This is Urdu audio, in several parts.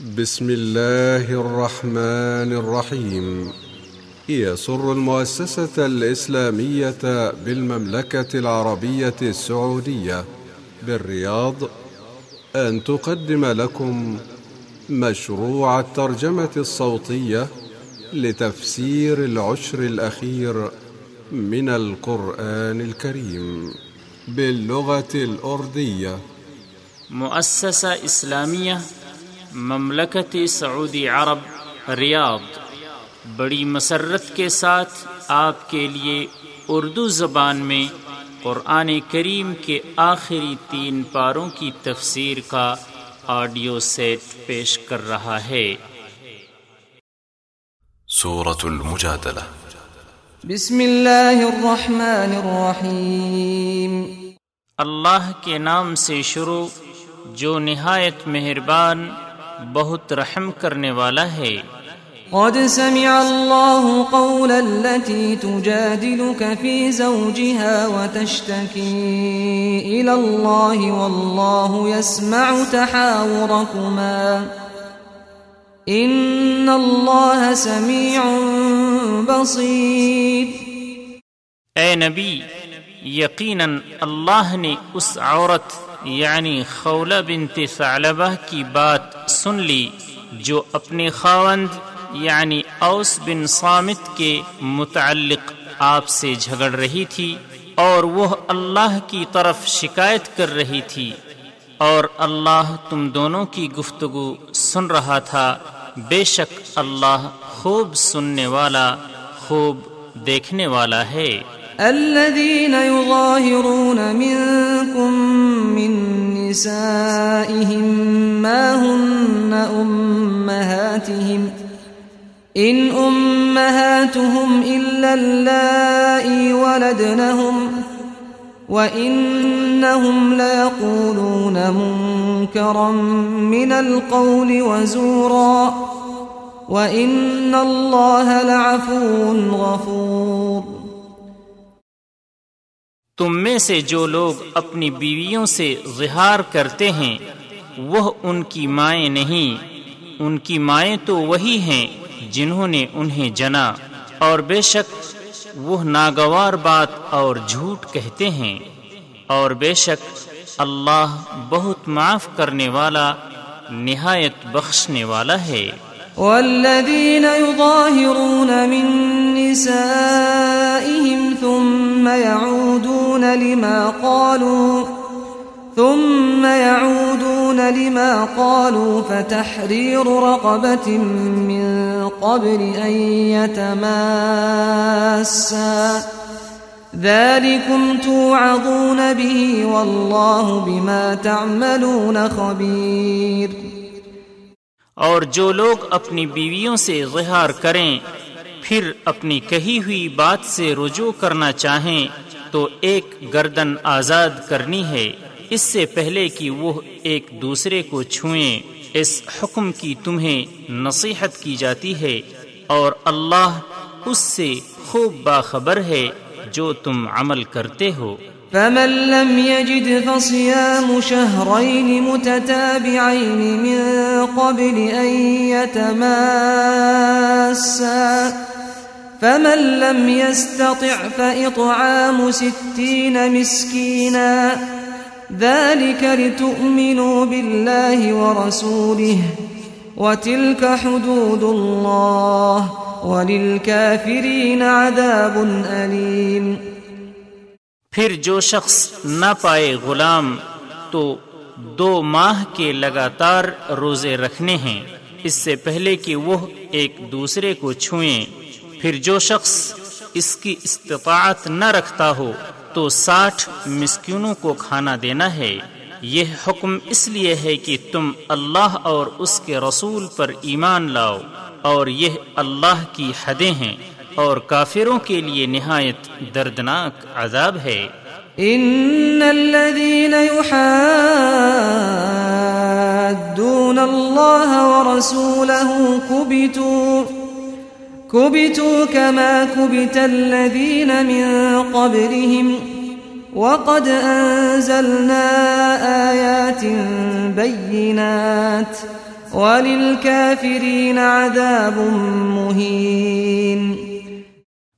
بسم الله الرحمن الرحيم. يسر المؤسسة الإسلامية بالمملكة العربية السعودية. بالرياض، أن تقدم لكم مشروع الترجمة الصوتية لتفسير العشر الأخير من القرآن الكريم. باللغة الأردية. مؤسسہ اسلامیہ مملکت سعودی عرب ریاض۔ بڑی مسرت کے ساتھ آپ کے لیے اردو زبان میں قرآن کریم کے آخری تین پاروں کی تفسیر کا آڈیو سیٹ پیش کر رہا ہے۔ سورة المجادلة بسم الله الرحمن الرحيم اللہ کے نام سے شروع جو نہایت مہربان بہت رحم کرنے والا ہے۔ قد سمع الله قول التي تجادلك في زوجها وتشتكي إلى الله والله يسمع تحاوركما۔ إن الله سميع بصير۔ اے نبی یقیناً اللہ نے اس عورت یعنی خولہ بنت ثعلبہ کی بات سن لی، جو اپنے خاوند یعنی اوس بن صامت کے متعلق آپ سے جھگڑ رہی تھی اور وہ اللہ کی طرف شکایت کر رہی تھی۔ اور اللہ تم دونوں کی گفتگو سن رہا تھا۔ بے شک اللہ خوب سننے والا، خوب دیکھنے والا ہے۔ الذين يظاهرون منكم من نسائهم ما هن أمهاتهم إن أمهاتهم إلا اللائي ولدنهم وإنهم ليقولون منكرا من القول وزورا وإن الله لعفو غفور تم میں سے جو لوگ اپنی بیویوں سے ظہار کرتے ہیں، وہ ان کی مائیں نہیں۔ ان کی مائیں تو وہی ہیں جنہوں نے انہیں جنا۔ اور بے شک وہ ناگوار بات اور جھوٹ کہتے ہیں۔ اور بے شک اللہ بہت معاف کرنے والا، نہایت بخشنے والا ہے۔ والذين يظاهرون من نسائهم ثم يعودون لما قالوا، ثم يعودون لما قالوا، فتحرير رقبة من قبل أن يتماسا. ذلكم توعظون به والله بما تعملون خبير. اور جو لوگ اپنی بیویوں سے ظہار کریں، پھر اپنی کہی ہوئی بات سے رجوع کرنا چاہیں تو ایک گردن آزاد کرنی ہے۔ اس سے پہلے کہ وہ ایک دوسرے کو چھوئیں، اس حکم کی تمہیں نصیحت کی جاتی ہے۔ اور اللہ اس سے خوب باخبر ہے جو تم عمل کرتے ہو۔ فمن لم يجد فصيام شهرين متتابعين من قبل أن يتماسا فمن لم يستطع فإطعام ستين مسكينا. ذلك لتؤمنوا بالله ورسوله وتلك حدود الله وللكافرين عذاب أليم. پھر جو شخص نہ پائے غلام تو دو ماہ کے لگاتار روزے رکھنے ہیں، اس سے پہلے کہ وہ ایک دوسرے کو چھوئیں۔ پھر جو شخص اس کی استطاعت نہ رکھتا ہو تو ساٹھ مسکینوں کو کھانا دینا ہے۔ یہ حکم اس لیے ہے کہ تم اللہ اور اس کے رسول پر ایمان لاؤ اور یہ اللہ کی حدیں ہیں اور کافروں کے لیے نہایت دردناک عذاب ہے۔ ان الذين يحادون الله ورسوله كبتوا كبتوا كما كبت الذين من قبلهم وقد أنزلنا آيات بينات وللكافرين عذاب مهين.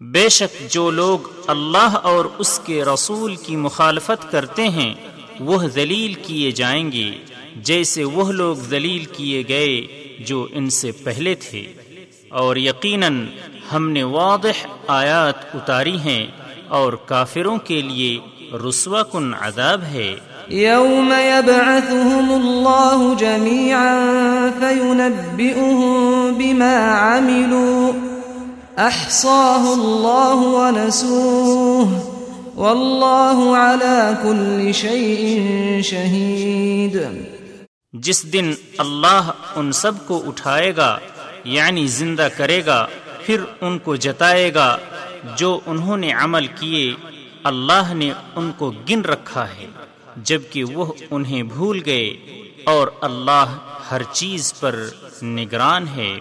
بے شک جو لوگ اللہ اور اس کے رسول کی مخالفت کرتے ہیں، وہ ذلیل کیے جائیں گے، جیسے وہ لوگ ذلیل کیے گئے جو ان سے پہلے تھے۔ اور یقیناً ہم نے واضح آیات اتاری ہیں اور کافروں کے لیے رسوا کن عذاب ہے۔ يوم يبعثهم الله جميعا فينبئهم بما عملوا۔ أحصاه الله ونسوه والله على كل شيء شهيد جس دن اللہ ان سب کو اٹھائے گا یعنی زندہ کرے گا، پھر ان کو جتائے گا جو انہوں نے عمل کیے، اللہ نے ان کو گن رکھا ہے، جبکہ وہ انہیں بھول گئے اور اللہ ہر چیز پر نگران ہے۔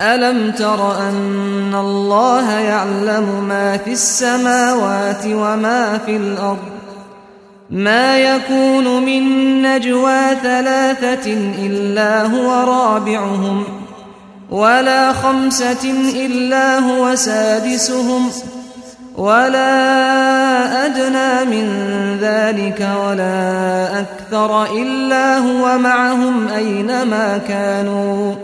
ألم تر أن الله يعلم ما في السماوات وما في الأرض؟ ما يكون من نجوى ثلاثة إلا هو رابعهم ولا خمسة إلا هو سادسهم ولا أدنى من ذلك ولا أكثر إلا هو معهم أينما كانوا.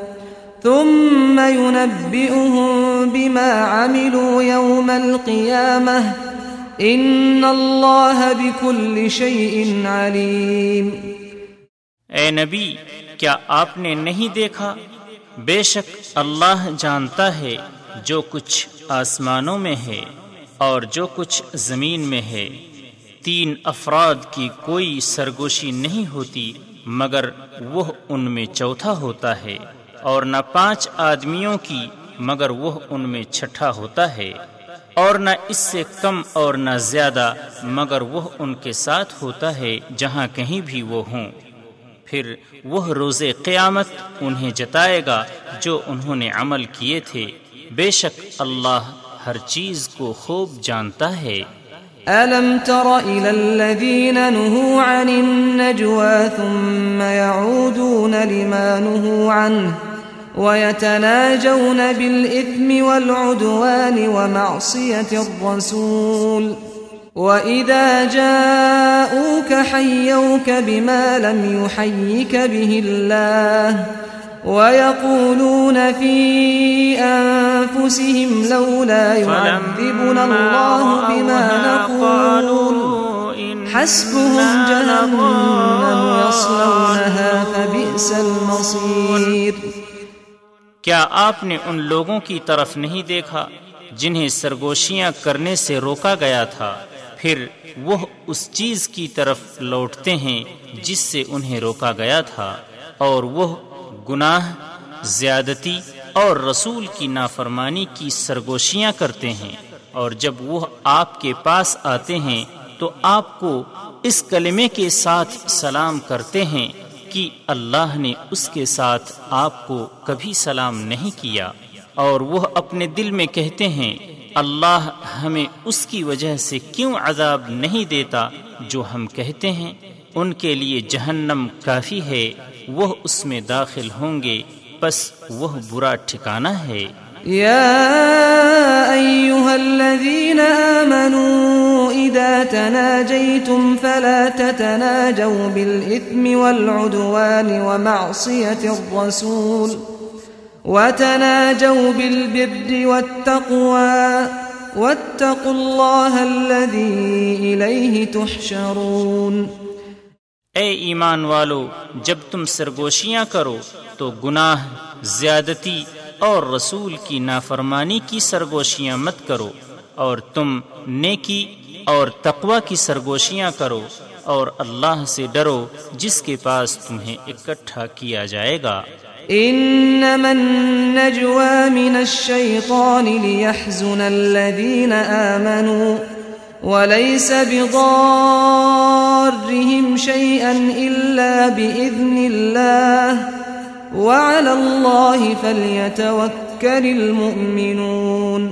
ثم ينبئهم بما عملوا يوم القيامة. إن الله بكل شيء عليم. اے نبی، کیا آپ نے نہیں دیکھا؟ بے شک اللہ جانتا ہے جو کچھ آسمانوں میں ہے اور جو کچھ زمین میں ہے۔ تین افراد کی کوئی سرگوشی نہیں ہوتی، مگر وہ ان میں چوتھا ہوتا ہے، اور نہ پانچ آدمیوں کی، مگر وہ ان میں چھٹا ہوتا ہے۔ اور نہ اس سے کم اور نہ زیادہ، مگر وہ ان کے ساتھ ہوتا ہے جہاں کہیں بھی وہ ہوں۔ پھر وہ روز قیامت انہیں جتائے گا جو انہوں نے عمل کیے تھے۔ بے شک اللہ ہر چیز کو خوب جانتا ہے۔ ألم تر إلى الذين نهوا عن النجوى ثم يعودون لما نهوا عنه ويتناجون بالإثم والعدوان ومعصية الرسول وإذا جاءوك حيوك بما لم يحيك به الله ويقولون في أنفسهم لولا يعذبنا الله بما نقول حسبهم جهنم يصلونها فبئس المصير کیا آپ نے ان لوگوں کی طرف نہیں دیکھا جنہیں سرگوشیاں کرنے سے روکا گیا تھا؟ پھر وہ اس چیز کی طرف لوٹتے ہیں جس سے انہیں روکا گیا تھا اور وہ گناہ، زیادتی اور رسول کی نافرمانی کی سرگوشیاں کرتے ہیں۔ اور جب وہ آپ کے پاس آتے ہیں تو آپ کو اس کلمے کے ساتھ سلام کرتے ہیں کہ اللہ نے اس کے ساتھ آپ کو کبھی سلام نہیں کیا۔ اور وہ اپنے دل میں کہتے ہیں اللہ ہمیں اس کی وجہ سے کیوں عذاب نہیں دیتا جو ہم کہتے ہیں؟ ان کے لیے جہنم کافی ہے، وہ اس میں داخل ہوں گے بس وہ برا ٹھکانہ ہے۔ يا أيها الذين آمنوا إذا تناجيتم فلا تتناجوا بالإثم والعدوان ومعصية الرسول۔ وتناجوا بالبر والتقوى واتقوا الله الذي إليه تحشرون اے ایمان والو، جب تم سرگوشیاں کرو تو گناہ، زیادتی اور رسول کی نافرمانی کی سرگوشیاں مت کرو اور تم نیکی اور تقوی کی سرگوشیاں کرو اور اللہ سے ڈرو جس کے پاس تمہیں اکٹھا کیا جائے گا۔ إنما النجوى من الشيطان ليحزن الذين آمنوا وليس بضارهم شيئا إلا بإذن الله وعلى الله فليتوكل المؤمنون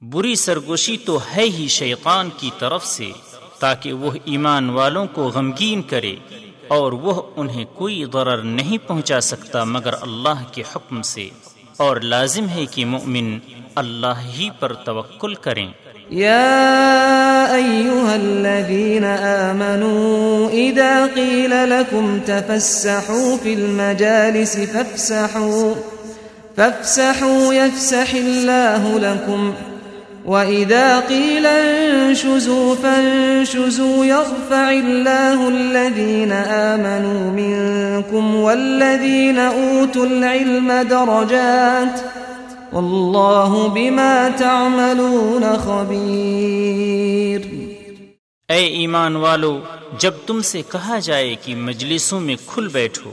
بری سرگوشی تو ہے ہی شیطان کی طرف سے تاکہ وہ ایمان والوں کو غمگین کرے۔ اور وہ انہیں کوئی ضرر نہیں پہنچا سکتا مگر اللہ کے حکم سے۔ اور لازم ہے کہ مؤمن اللہ ہی پر توکل کریں۔ يا أيها الذين آمنوا إذا قيل لكم تفسحوا في المجالس فافسحوا فافسحوا يفسح الله لكم وإذا قيل انشزوا فانشزوا يرفع الله الذين آمنوا منكم والذين أوتوا العلم درجات والله بما تعملون خبير اے ایمان والو، جب تم سے کہا جائے کہ مجلسوں میں کھل بیٹھو،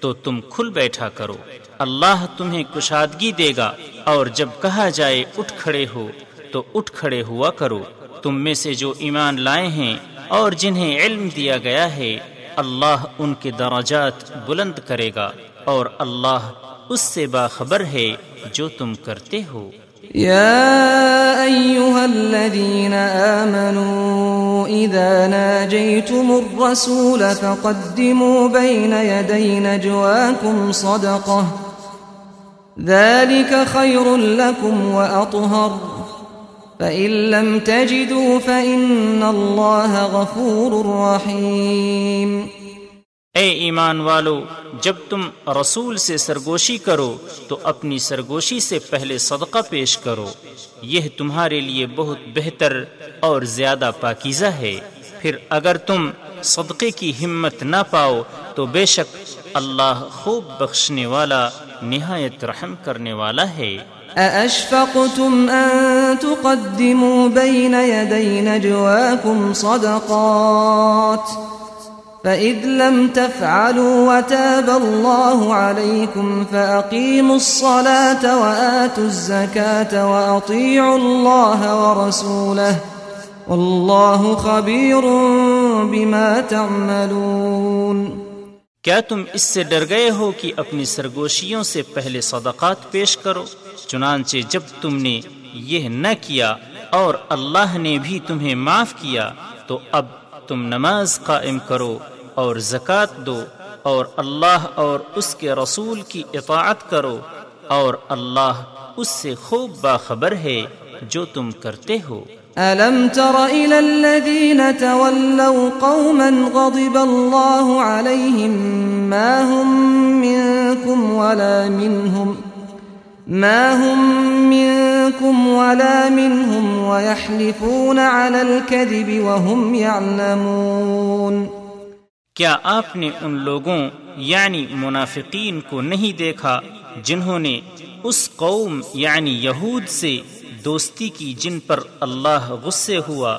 تو تم کھل بیٹھا کرو۔ اللہ تمہیں کشادگی دے گا اور جب کہا جائے اٹھ کھڑے ہو تو اٹھ کھڑے ہوا کرو۔ تم میں سے جو ایمان لائے ہیں اور جنہیں علم دیا گیا ہے، اللہ ان کے درجات بلند کرے گا اور اللہ اس سے باخبر ہے جو تم کرتے ہو۔ يا أيها الذين آمنوا إذا ناجيتم الرسول فقدموا بين يدي نجواكم صدقة ذلك خير لكم وأطهر فإن لم تجدوا فإن الله غفور رحيم اے ایمان والو، جب تم رسول سے سرگوشی کرو، تو اپنی سرگوشی سے پہلے صدقہ پیش کرو۔ یہ تمہارے لیے بہت بہتر اور زیادہ پاکیزہ ہے۔ پھر اگر تم صدقے کی ہمت نہ پاؤ، تو بے شک اللہ خوب بخشنے والا، نہایت رحم کرنے والا ہے۔ أأشفقتم أن تقدموا بين يدي نجواكم صدقات فإذ لم تفعلوا وتاب الله عليكم فأقيموا الصلاة وآتوا الزكاة وأطيعوا الله ورسوله والله خبير بما تعملون کیا تم اس سے ڈر گئے ہو کہ اپنی سرگوشیوں سے پہلے صدقات پیش کرو؟ چنانچہ جب تم نے یہ نہ کیا اور اللہ نے بھی تمہیں معاف کیا، تو اب تم نماز قائم کرو اور زکوٰۃ دو اور اللہ اور اس کے رسول کی اطاعت کرو اور اللہ اس سے خوب باخبر ہے جو تم کرتے ہو۔ ألم تر إلى الذين تولوا قوما غضب الله عليهم ما هم منكم ولا منهم ما هم منكم ولا منهم ويحلفون على الكذب وهم يعلمون کیا آپ نے ان لوگوں یعنی منافقین کو نہیں دیکھا جنہوں نے اس قوم یعنی یہود سے دوستی کی جن پر اللہ غصے ہوا؟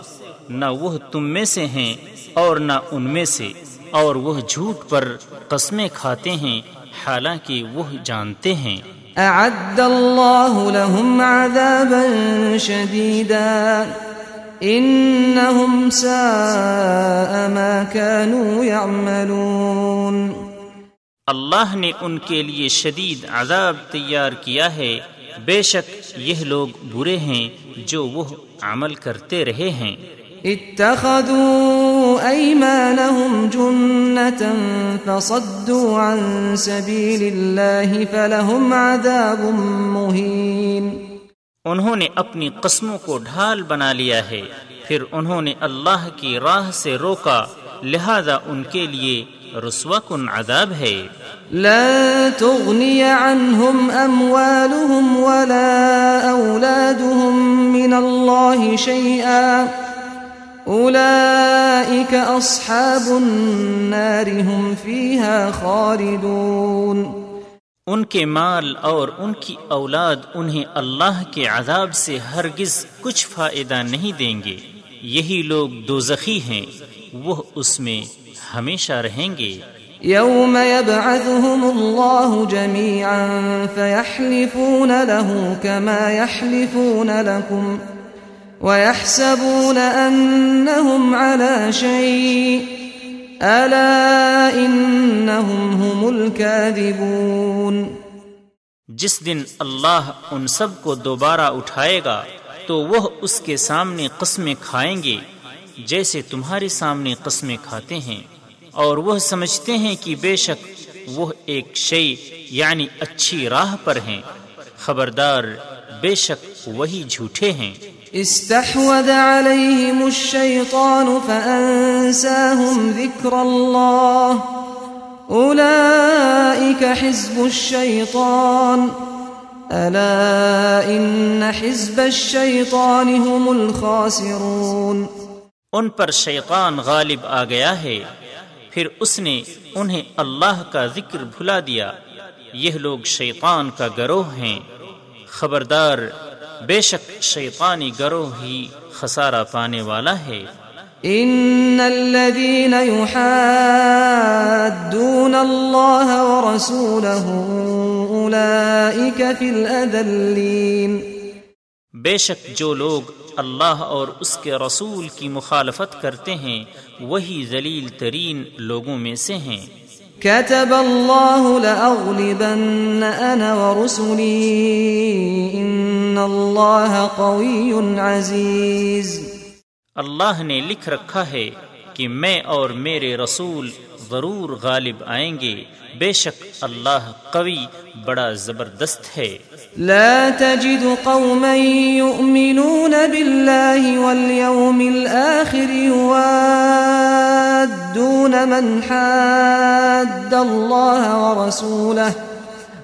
نہ وہ تم میں سے ہیں اور نہ ان میں سے، اور وہ جھوٹ پر قسمیں کھاتے ہیں، حالانکہ وہ جانتے ہیں۔ أعد الله لهم عذابا شديدا. إنهم ساء ما كانوا يعملون. اللہ نے ان کے لیے شدید عذاب تیار کیا ہے۔ بے شک یہ لوگ برے ہیں جو وہ عمل کرتے رہے ہیں۔ اتخذوا أيمانهم جنة فصدوا عن سبيل الله فلهم عذاب مهين انہوں نے اپنی قسموں کو ڈھال بنا لیا ہے۔ پھر انہوں نے اللہ کی راہ سے روکا۔ لہذا ان کے لیے رسوا کن عذاب ہے۔ لا تغني عنهم أموالهم ولا أولادهم من الله شيئا أولئك أصحاب النار هم فيها خالدون. ان کے مال اور ان کی اولاد انہیں اللہ کے عذاب سے ہرگز کچھ فائدہ نہیں دیں گے۔ یہی لوگ دوزخی ہیں وہ اس میں ہمیشہ رہیں گے۔ يوم يبعثهم الله جميعا فيحلفون له كما يحلفون لكم ويحسبون أنهم على شيء. ألا إنهم هم الكاذبون. جس دن اللہ ان سب کو دوبارہ اٹھائے گا، تو وہ اس کے سامنے قسمیں کھائیں گے، جیسے تمہارے سامنے قسمیں کھاتے ہیں۔ اور وہ سمجھتے ہیں کہ بے شک وہ ایک شے یعنی اچھی راہ پر ہیں۔ خبردار، بے شک وہی جھوٹے ہیں۔ استحوذ عليهم الشيطان فأنساهم ذكر الله. أولئك حزب الشيطان. ألا إن حزب الشيطان هم الخاسرون. ان پر شیطان غالب آ گیا ہے، پھر اس نے انہیں اللہ کا ذکر بھلا دیا۔ یہ لوگ شیطان کا گروہ ہیں۔ خبردار بے شک شیطانی گروہ ہی خسارہ پانے والا ہے۔ ان الذين يحادون الله ورسوله اولئك في الاذلين بے شک جو لوگ اللہ اور اس کے رسول کی مخالفت کرتے ہیں وہی ذلیل ترین لوگوں میں سے ہیں۔ كتب الله لأغلبن أنا ورسلي إن الله قوي عزيز۔ اللہ نے لکھ رکھا ہے کہ میں اور میرے رسول ضرور غالب آئیں گے۔ بے شک اللہ قوی، بڑا زبردست ہے۔ لا تجد قوما يؤمنون بالله واليوم الآخر يوادون من حاد الله ورسوله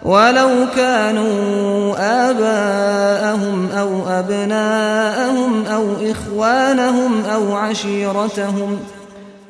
ولو كانوا آباءهم أو أبناءهم أو إخوانهم أو عشيرتهم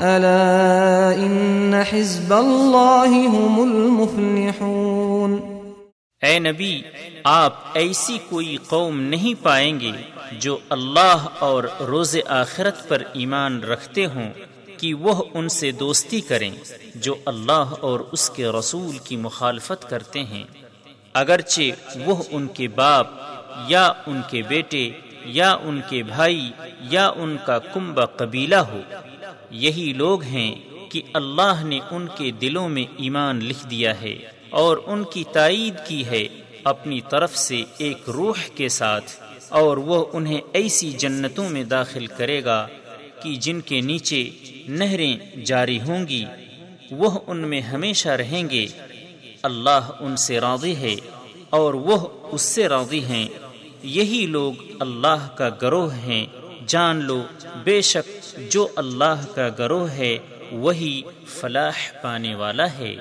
ألا إن حزب الله هم المفلحون اے نبی، آپ ایسی کوئی قوم نہیں پائیں گے جو اللہ اور روز آخرت پر ایمان رکھتے ہوں کہ وہ ان سے دوستی کریں جو اللہ اور اس کے رسول کی مخالفت کرتے ہیں۔ اگرچہ وہ ان کے باپ یا ان کے بیٹے یا ان کے بھائی یا ان کا کنبہ قبیلہ ہو یہی لوگ ہیں کہ اللہ نے ان کے دلوں میں ایمان لکھ دیا ہے اور ان کی تائید کی ہے اپنی طرف سے ایک روح کے ساتھ اور وہ انہیں ایسی جنتوں میں داخل کرے گا کہ جن کے نیچے نہریں جاری ہوں گی، وہ ان میں ہمیشہ رہیں گے۔ اللہ ان سے راضی ہے اور وہ اس سے راضی ہیں۔ یہی لوگ اللہ کا گروہ ہیں۔ جان لو، بے شک جو اللہ کا گروہ ہے وہی فلاح پانے والا ہے۔